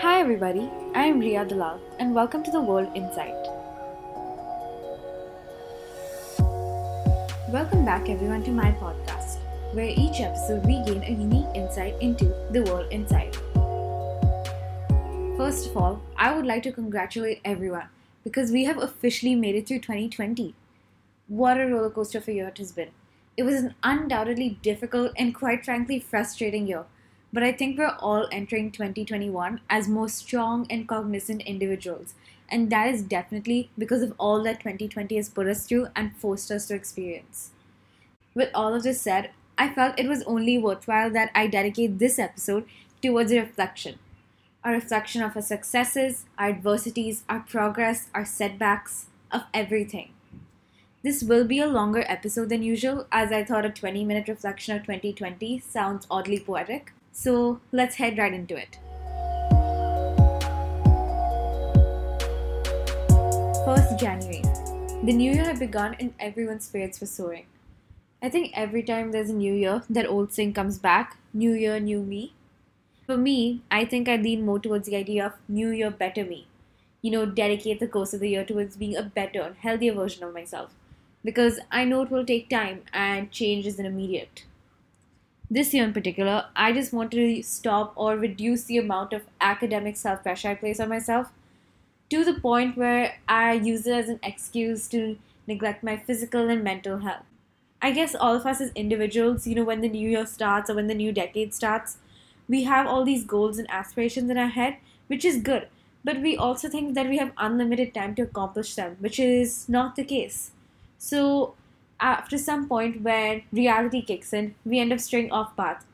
Hi, everybody. I am Ria Dalal, and welcome to the World Insight. Welcome back, everyone, to my podcast, where each episode we gain a unique insight into the world inside. First of all, I would like to congratulate everyone because we have officially made it through 2020. What a roller coaster of a year it has been. It was an undoubtedly difficult and quite frankly frustrating year but I think we're all entering 2021 as more strong and cognizant individuals. And that is definitely because of all that 2020 has put us through and forced us to experience. With all of this said, I felt it was only worthwhile that I dedicate this episode towards a reflection. A reflection of our successes, our adversities, our progress, our setbacks, of everything. This will be a longer episode than usual, as I thought a 20 minute reflection of 2020 sounds oddly poetic. So let's head right into it. First January. The new year had begun and everyone's spirits were soaring. I think every time there's a new year, that old saying comes back New Year, New Me. For me, I think I lean more towards the idea of New Year, Better Me. You know, dedicate the course of the year towards being a better, and healthier version of myself. Because I know it will take time and change isn't immediate this year in particular, I just want to stop or reduce the amount of academic self pressure I place on myself to the point where I use it as an excuse to neglect my physical and mental health. I guess all of us as individuals, you know, when the new year starts or when the new decade starts, we have all these goals and aspirations in our head, which is good. But we also think that we have unlimited time to accomplish them, which is not the case. So after some point where reality kicks in, we end up straying off path.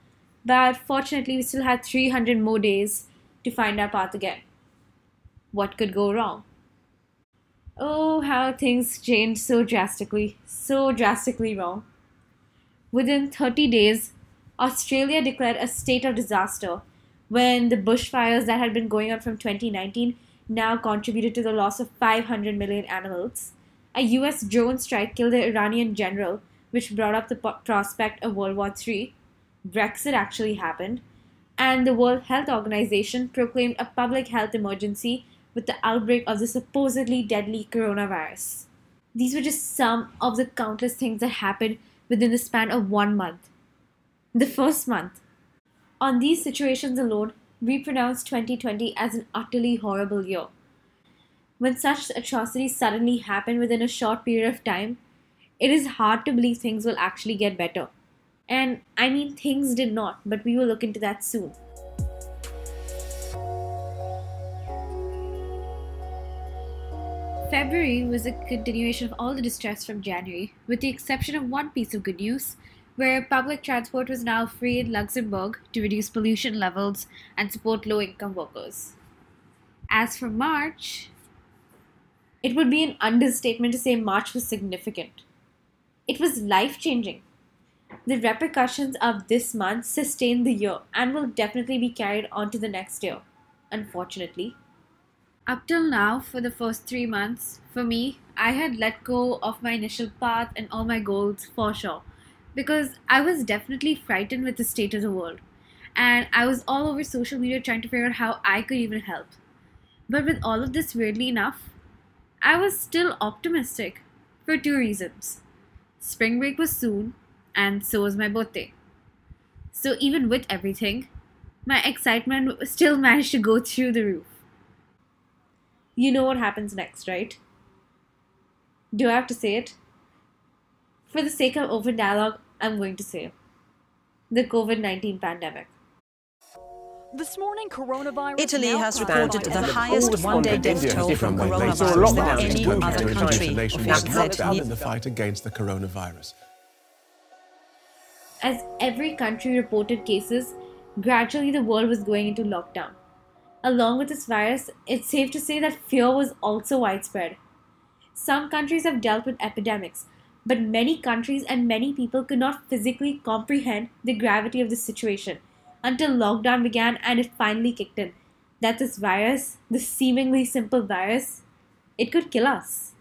But fortunately, we still had 300 more days to find our path again. What could go wrong? Oh, how things changed so drastically, so drastically wrong. Within 30 days, Australia declared a state of disaster when the bushfires that had been going on from 2019 now contributed to the loss of 500 million animals a US drone strike killed the Iranian general, which brought up the prospect of World War III. Brexit actually happened, and the World Health Organization proclaimed a public health emergency with the outbreak of the supposedly deadly coronavirus. These were just some of the countless things that happened within the span of one month. The first month. On these situations alone, we pronounced 2020 as an utterly horrible year when such atrocities suddenly happen within a short period of time, it is hard to believe things will actually get better. And I mean, things did not, but we will look into that soon. February was a continuation of all the distress from January, with the exception of one piece of good news, where public transport was now free in Luxembourg to reduce pollution levels and support low income workers. As for March, it would be an understatement to say March was significant. It was life changing. The repercussions of this month sustained the year and will definitely be carried on to the next year, unfortunately. Up till now, for the first three months, for me, I had let go of my initial path and all my goals for sure because I was definitely frightened with the state of the world. And I was all over social media trying to figure out how I could even help. But with all of this, weirdly enough, I was still optimistic for two reasons. Spring break was soon, and so was my birthday. So, even with everything, my excitement still managed to go through the roof. You know what happens next, right? Do I have to say it? For the sake of open dialogue, I'm going to say the COVID 19 pandemic. This morning, coronavirus. Italy has reported the highest one-day death toll from coronavirus than any other country. Lockdown in the fight against the coronavirus. As every country reported cases, gradually the world was going into lockdown. Along with this virus, it's safe to say that fear was also widespread. Some countries have dealt with epidemics, but many countries and many people could not physically comprehend the gravity of the situation until lockdown began and it finally kicked in. That this virus, this seemingly simple virus, it could kill us.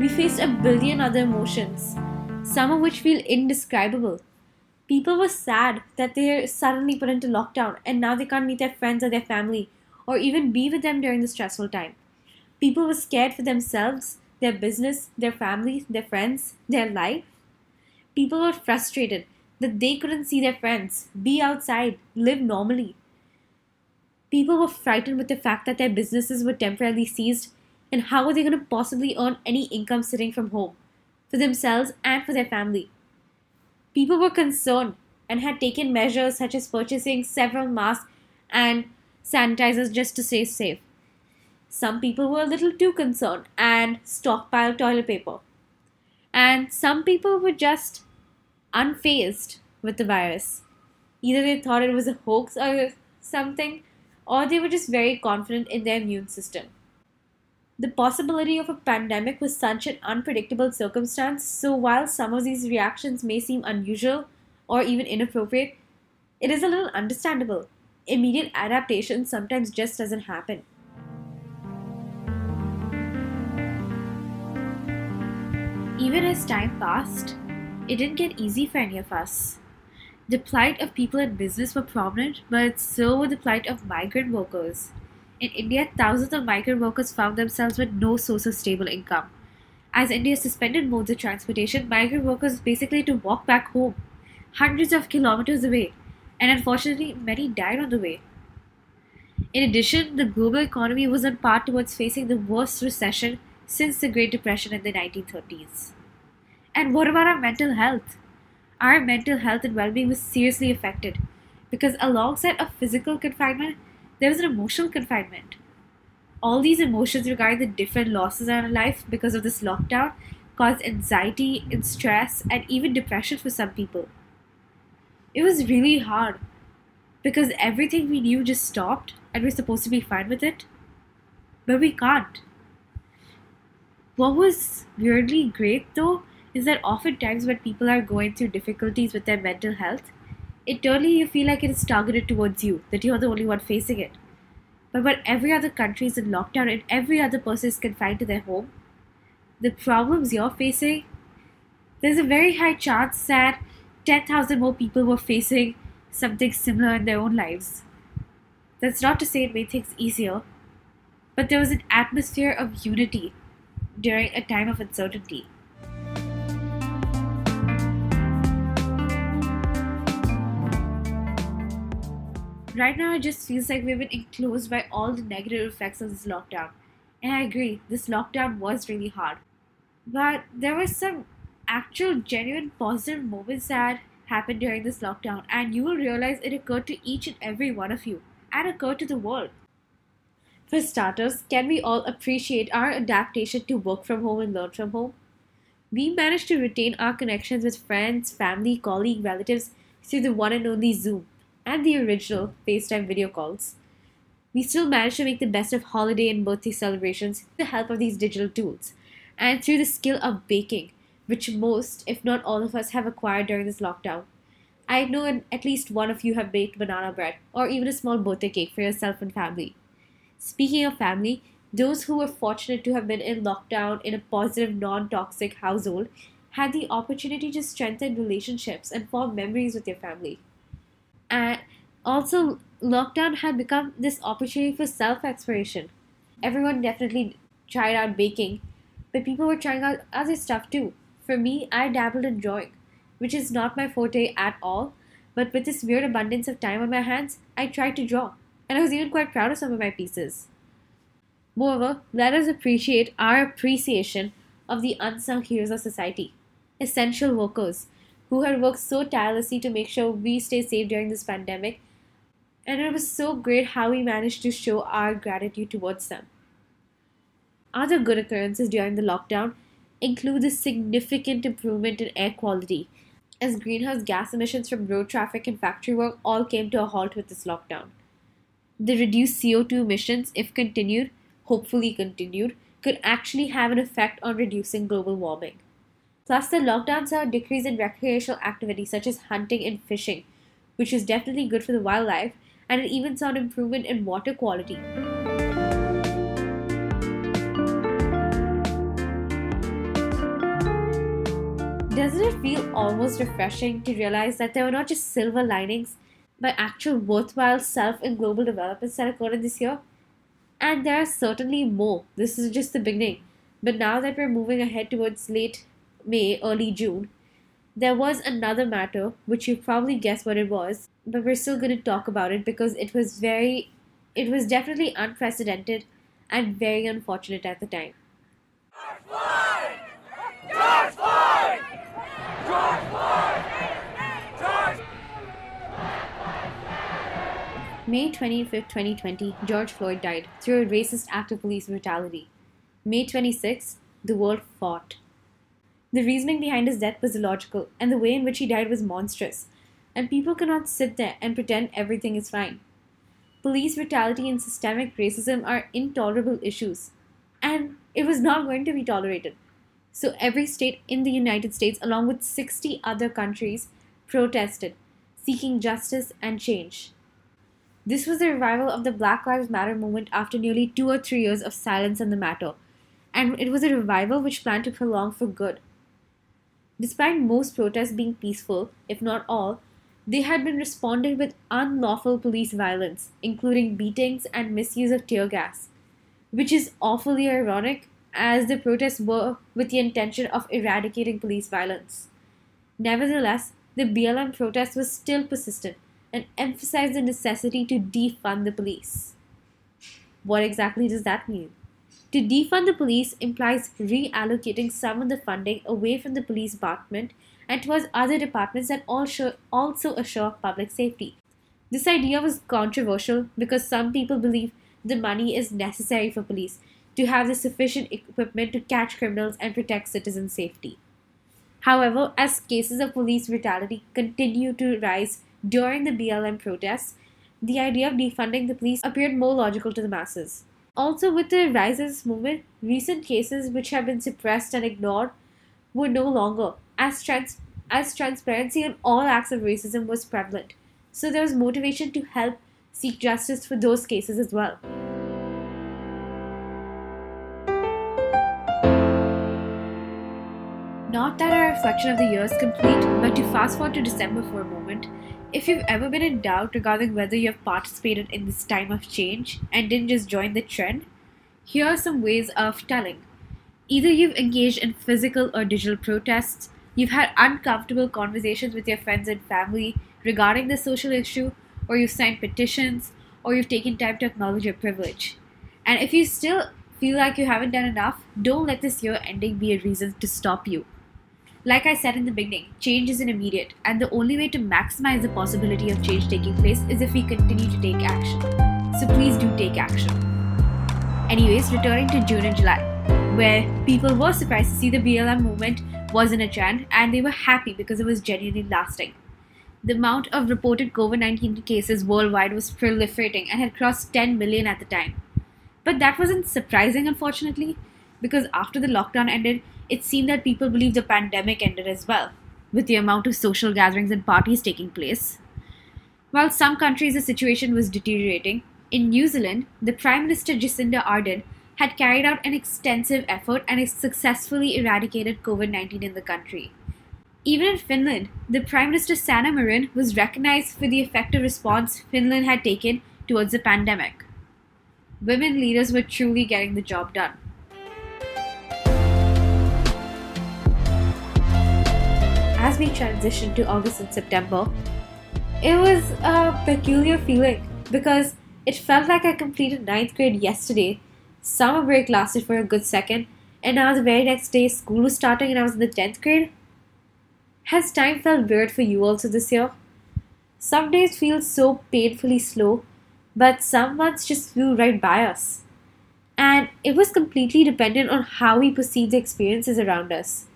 We faced a billion other emotions, some of which feel indescribable. People were sad that they're suddenly put into lockdown and now they can't meet their friends or their family or even be with them during the stressful time. People were scared for themselves, their business, their family, their friends, their life. People were frustrated that they couldn't see their friends, be outside, live normally. People were frightened with the fact that their businesses were temporarily seized and how were they going to possibly earn any income sitting from home for themselves and for their family. People were concerned and had taken measures such as purchasing several masks and sanitizers just to stay safe. Some people were a little too concerned and stockpiled toilet paper. And some people were just unfazed with the virus. Either they thought it was a hoax or something, or they were just very confident in their immune system. The possibility of a pandemic was such an unpredictable circumstance, so while some of these reactions may seem unusual or even inappropriate, it is a little understandable. Immediate adaptation sometimes just doesn't happen. Even as time passed, it didn't get easy for any of us. The plight of people in business were prominent, but so were the plight of migrant workers. In India, thousands of migrant workers found themselves with no source of stable income. As India suspended modes of transportation, migrant workers basically had to walk back home, hundreds of kilometers away, and unfortunately, many died on the way. In addition, the global economy was on path towards facing the worst recession since the Great Depression in the 1930s. And what about our mental health? Our mental health and well being was seriously affected because, alongside a physical confinement, there was an emotional confinement. All these emotions regarding the different losses in our life because of this lockdown caused anxiety and stress and even depression for some people. It was really hard because everything we knew just stopped and we're supposed to be fine with it, but we can't. What was weirdly great though is that oftentimes when people are going through difficulties with their mental health, internally you feel like it is targeted towards you, that you're the only one facing it. But when every other country is in lockdown and every other person is confined to their home, the problems you're facing, there's a very high chance that 10,000 more people were facing something similar in their own lives. That's not to say it made things easier, but there was an atmosphere of unity during a time of uncertainty. Right now, it just feels like we've been enclosed by all the negative effects of this lockdown. And I agree, this lockdown was really hard. But there were some actual, genuine, positive moments that happened during this lockdown, and you will realize it occurred to each and every one of you and occurred to the world. For starters, can we all appreciate our adaptation to work from home and learn from home? We managed to retain our connections with friends, family, colleagues, relatives through the one and only Zoom and the original FaceTime video calls. We still managed to make the best of holiday and birthday celebrations with the help of these digital tools and through the skill of baking, which most, if not all of us, have acquired during this lockdown. I know at least one of you have baked banana bread or even a small birthday cake for yourself and family. Speaking of family, those who were fortunate to have been in lockdown in a positive, non toxic household had the opportunity to strengthen relationships and form memories with their family. And also, lockdown had become this opportunity for self exploration. Everyone definitely tried out baking, but people were trying out other stuff too. For me, I dabbled in drawing, which is not my forte at all, but with this weird abundance of time on my hands, I tried to draw, and I was even quite proud of some of my pieces. Moreover, let us appreciate our appreciation of the unsung heroes of society, essential workers who had worked so tirelessly to make sure we stay safe during this pandemic. And it was so great how we managed to show our gratitude towards them. Other good occurrences during the lockdown include the significant improvement in air quality, as greenhouse gas emissions from road traffic and factory work all came to a halt with this lockdown. The reduced CO2 emissions, if continued, hopefully continued, could actually have an effect on reducing global warming. Plus, the lockdown saw a decrease in recreational activities such as hunting and fishing, which is definitely good for the wildlife, and it even saw an improvement in water quality. Doesn't it feel almost refreshing to realize that there were not just silver linings, but actual worthwhile self and global developments that occurred this year? And there are certainly more. This is just the beginning. But now that we're moving ahead towards late May, early June, there was another matter, which you probably guess what it was, but we're still going to talk about it because it was very, it was definitely unprecedented and very unfortunate at the time. May 25, 2020, George Floyd died through a racist act of police brutality. May 26, the world fought. The reasoning behind his death was illogical, and the way in which he died was monstrous, and people cannot sit there and pretend everything is fine. Police brutality and systemic racism are intolerable issues, and it was not going to be tolerated. So every state in the United States, along with 60 other countries, protested, seeking justice and change. This was the revival of the Black Lives Matter movement after nearly two or three years of silence on the matter, and it was a revival which planned to prolong for good. Despite most protests being peaceful, if not all, they had been responded with unlawful police violence, including beatings and misuse of tear gas, which is awfully ironic as the protests were with the intention of eradicating police violence. Nevertheless, the BLM protest was still persistent and emphasized the necessity to defund the police. What exactly does that mean? To defund the police implies reallocating some of the funding away from the police department and towards other departments that also assure public safety. This idea was controversial because some people believe the money is necessary for police to have the sufficient equipment to catch criminals and protect citizen safety. However, as cases of police brutality continue to rise during the BLM protests, the idea of defunding the police appeared more logical to the masses. Also, with the rise of this movement, recent cases which have been suppressed and ignored were no longer, as, trans- as transparency on all acts of racism was prevalent. So there was motivation to help seek justice for those cases as well. Not that our reflection of the year is complete, but to fast forward to December for a moment, if you've ever been in doubt regarding whether you have participated in this time of change and didn't just join the trend, here are some ways of telling. Either you've engaged in physical or digital protests, you've had uncomfortable conversations with your friends and family regarding the social issue, or you've signed petitions, or you've taken time to acknowledge your privilege. And if you still feel like you haven't done enough, don't let this year ending be a reason to stop you. Like I said in the beginning, change isn't immediate, and the only way to maximize the possibility of change taking place is if we continue to take action. So please do take action. Anyways, returning to June and July, where people were surprised to see the BLM movement wasn't a trend, and they were happy because it was genuinely lasting. The amount of reported COVID 19 cases worldwide was proliferating and had crossed 10 million at the time. But that wasn't surprising, unfortunately, because after the lockdown ended, it seemed that people believed the pandemic ended as well, with the amount of social gatherings and parties taking place. While some countries the situation was deteriorating, in New Zealand, the Prime Minister Jacinda Ardern had carried out an extensive effort and successfully eradicated COVID 19 in the country. Even in Finland, the Prime Minister Sanna Marin was recognized for the effective response Finland had taken towards the pandemic. Women leaders were truly getting the job done. As we transitioned to August and September, it was a peculiar feeling because it felt like I completed ninth grade yesterday. Summer break lasted for a good second, and now the very next day school was starting and I was in the 10th grade. Has time felt weird for you also this year? Some days feel so painfully slow, but some months just flew right by us. And it was completely dependent on how we perceive the experiences around us.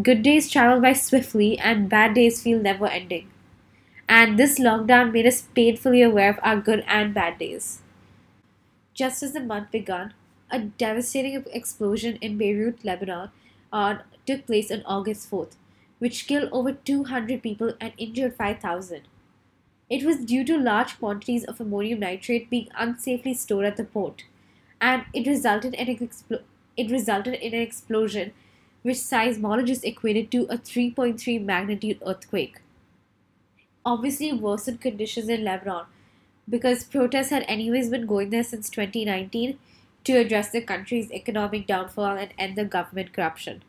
Good days travel by swiftly, and bad days feel never ending. And this lockdown made us painfully aware of our good and bad days. Just as the month began, a devastating explosion in Beirut, Lebanon, uh, took place on August 4th, which killed over 200 people and injured 5,000. It was due to large quantities of ammonium nitrate being unsafely stored at the port, and it resulted in, expl- it resulted in an explosion which seismologists equated to a 3.3 magnitude earthquake. Obviously, worsened conditions in Lebanon because protests had anyways been going there since 2019 to address the country's economic downfall and end the government corruption.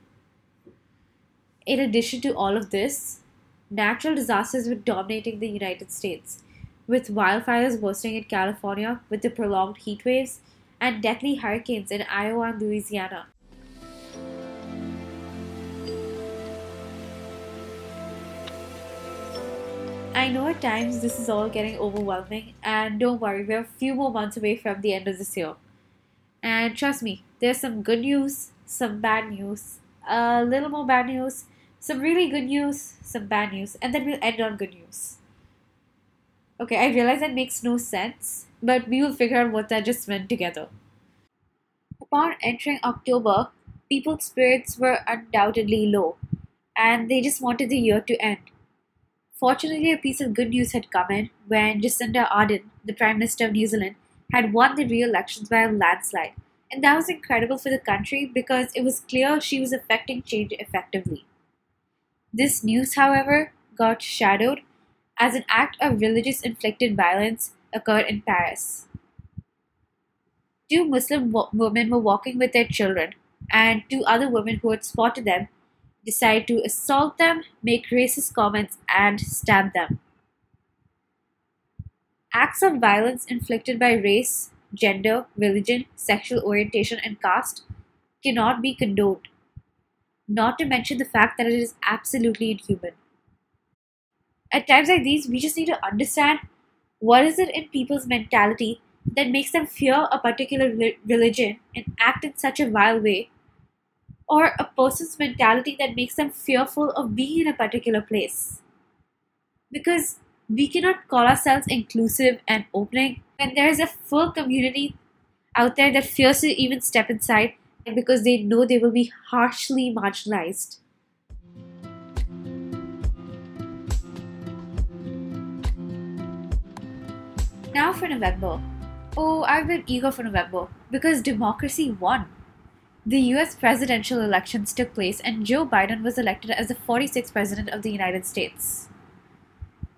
In addition to all of this, natural disasters were dominating the United States, with wildfires bursting in California with the prolonged heat waves and deadly hurricanes in Iowa and Louisiana. I know at times this is all getting overwhelming, and don't worry, we're a few more months away from the end of this year. And trust me, there's some good news, some bad news, a little more bad news, some really good news, some bad news, and then we'll end on good news. Okay, I realize that makes no sense, but we will figure out what that just meant together. Upon entering October, people's spirits were undoubtedly low, and they just wanted the year to end. Fortunately, a piece of good news had come in when Jacinda Ardern, the Prime Minister of New Zealand, had won the re-elections by a landslide. And that was incredible for the country because it was clear she was affecting change effectively. This news, however, got shadowed as an act of religious inflicted violence occurred in Paris. Two Muslim wo- women were walking with their children, and two other women who had spotted them decide to assault them, make racist comments, and stab them. Acts of violence inflicted by race, gender, religion, sexual orientation, and caste cannot be condoned, not to mention the fact that it is absolutely inhuman. At times like these, we just need to understand what is it in people's mentality that makes them fear a particular religion and act in such a vile way or a person's mentality that makes them fearful of being in a particular place. Because we cannot call ourselves inclusive and opening when there is a full community out there that fears to even step inside because they know they will be harshly marginalized. Now for November. Oh, I've been eager for November because democracy won. The US presidential elections took place and Joe Biden was elected as the 46th President of the United States.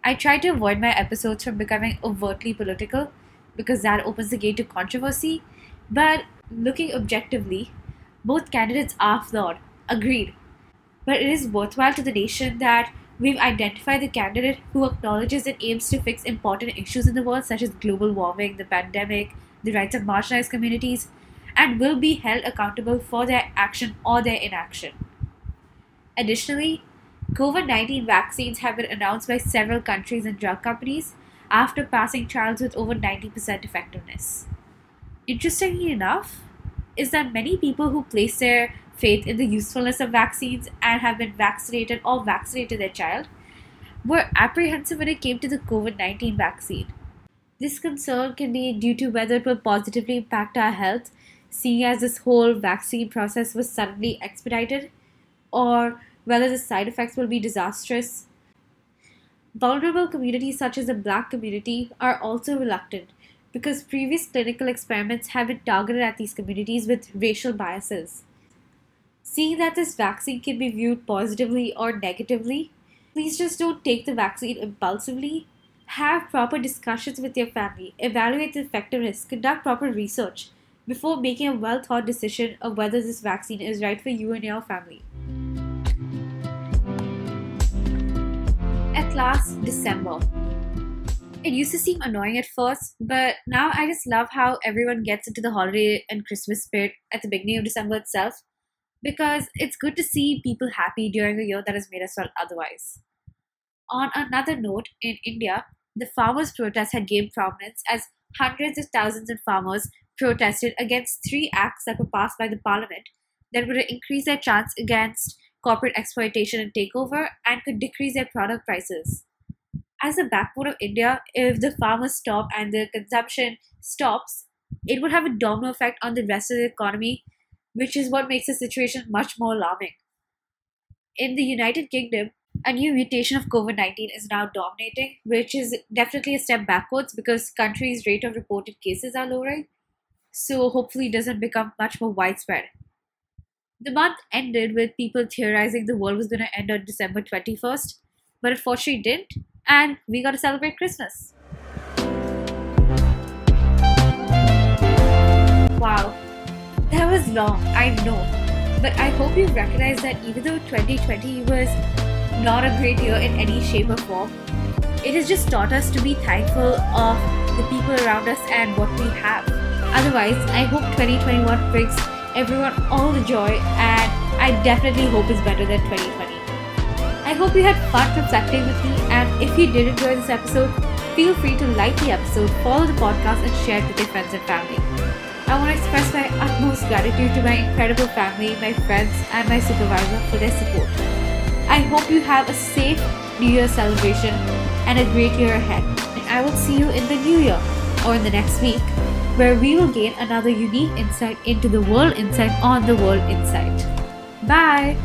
I try to avoid my episodes from becoming overtly political because that opens the gate to controversy, but looking objectively, both candidates are flawed, agreed. But it is worthwhile to the nation that we've identified the candidate who acknowledges and aims to fix important issues in the world, such as global warming, the pandemic, the rights of marginalized communities, and will be held accountable for their action or their inaction. Additionally, COVID 19 vaccines have been announced by several countries and drug companies after passing trials with over 90% effectiveness. Interestingly enough, is that many people who place their faith in the usefulness of vaccines and have been vaccinated or vaccinated their child were apprehensive when it came to the COVID 19 vaccine. This concern can be due to whether it will positively impact our health seeing as this whole vaccine process was suddenly expedited, or whether the side effects will be disastrous. Vulnerable communities such as the black community are also reluctant because previous clinical experiments have been targeted at these communities with racial biases. Seeing that this vaccine can be viewed positively or negatively, please just don't take the vaccine impulsively. Have proper discussions with your family, evaluate the effectiveness, conduct proper research, before making a well thought decision of whether this vaccine is right for you and your family. At last, December. It used to seem annoying at first, but now I just love how everyone gets into the holiday and Christmas spirit at the beginning of December itself because it's good to see people happy during a year that has made us felt otherwise. On another note, in India, the farmers' protest had gained prominence as hundreds of thousands of farmers protested against three acts that were passed by the parliament that would increase their chance against corporate exploitation and takeover and could decrease their product prices. As the backbone of India, if the farmers stop and the consumption stops, it would have a domino effect on the rest of the economy, which is what makes the situation much more alarming. In the United Kingdom, a new mutation of COVID 19 is now dominating, which is definitely a step backwards because countries' rate of reported cases are lowering so hopefully it doesn't become much more widespread. The month ended with people theorizing the world was going to end on December 21st, but unfortunately it didn't, and we got to celebrate Christmas. Wow, that was long, I know. But I hope you recognize that even though 2020 was not a great year in any shape or form, it has just taught us to be thankful of the people around us and what we have. Otherwise, I hope 2021 brings everyone all the joy, and I definitely hope it's better than 2020. I hope you had fun reflecting with me, and if you did enjoy this episode, feel free to like the episode, follow the podcast, and share it with your friends and family. I want to express my utmost gratitude to my incredible family, my friends, and my supervisor for their support. I hope you have a safe New Year celebration and a great year ahead. And I will see you in the new year or in the next week, where we will gain another unique insight into the world insight on the world insight. Bye!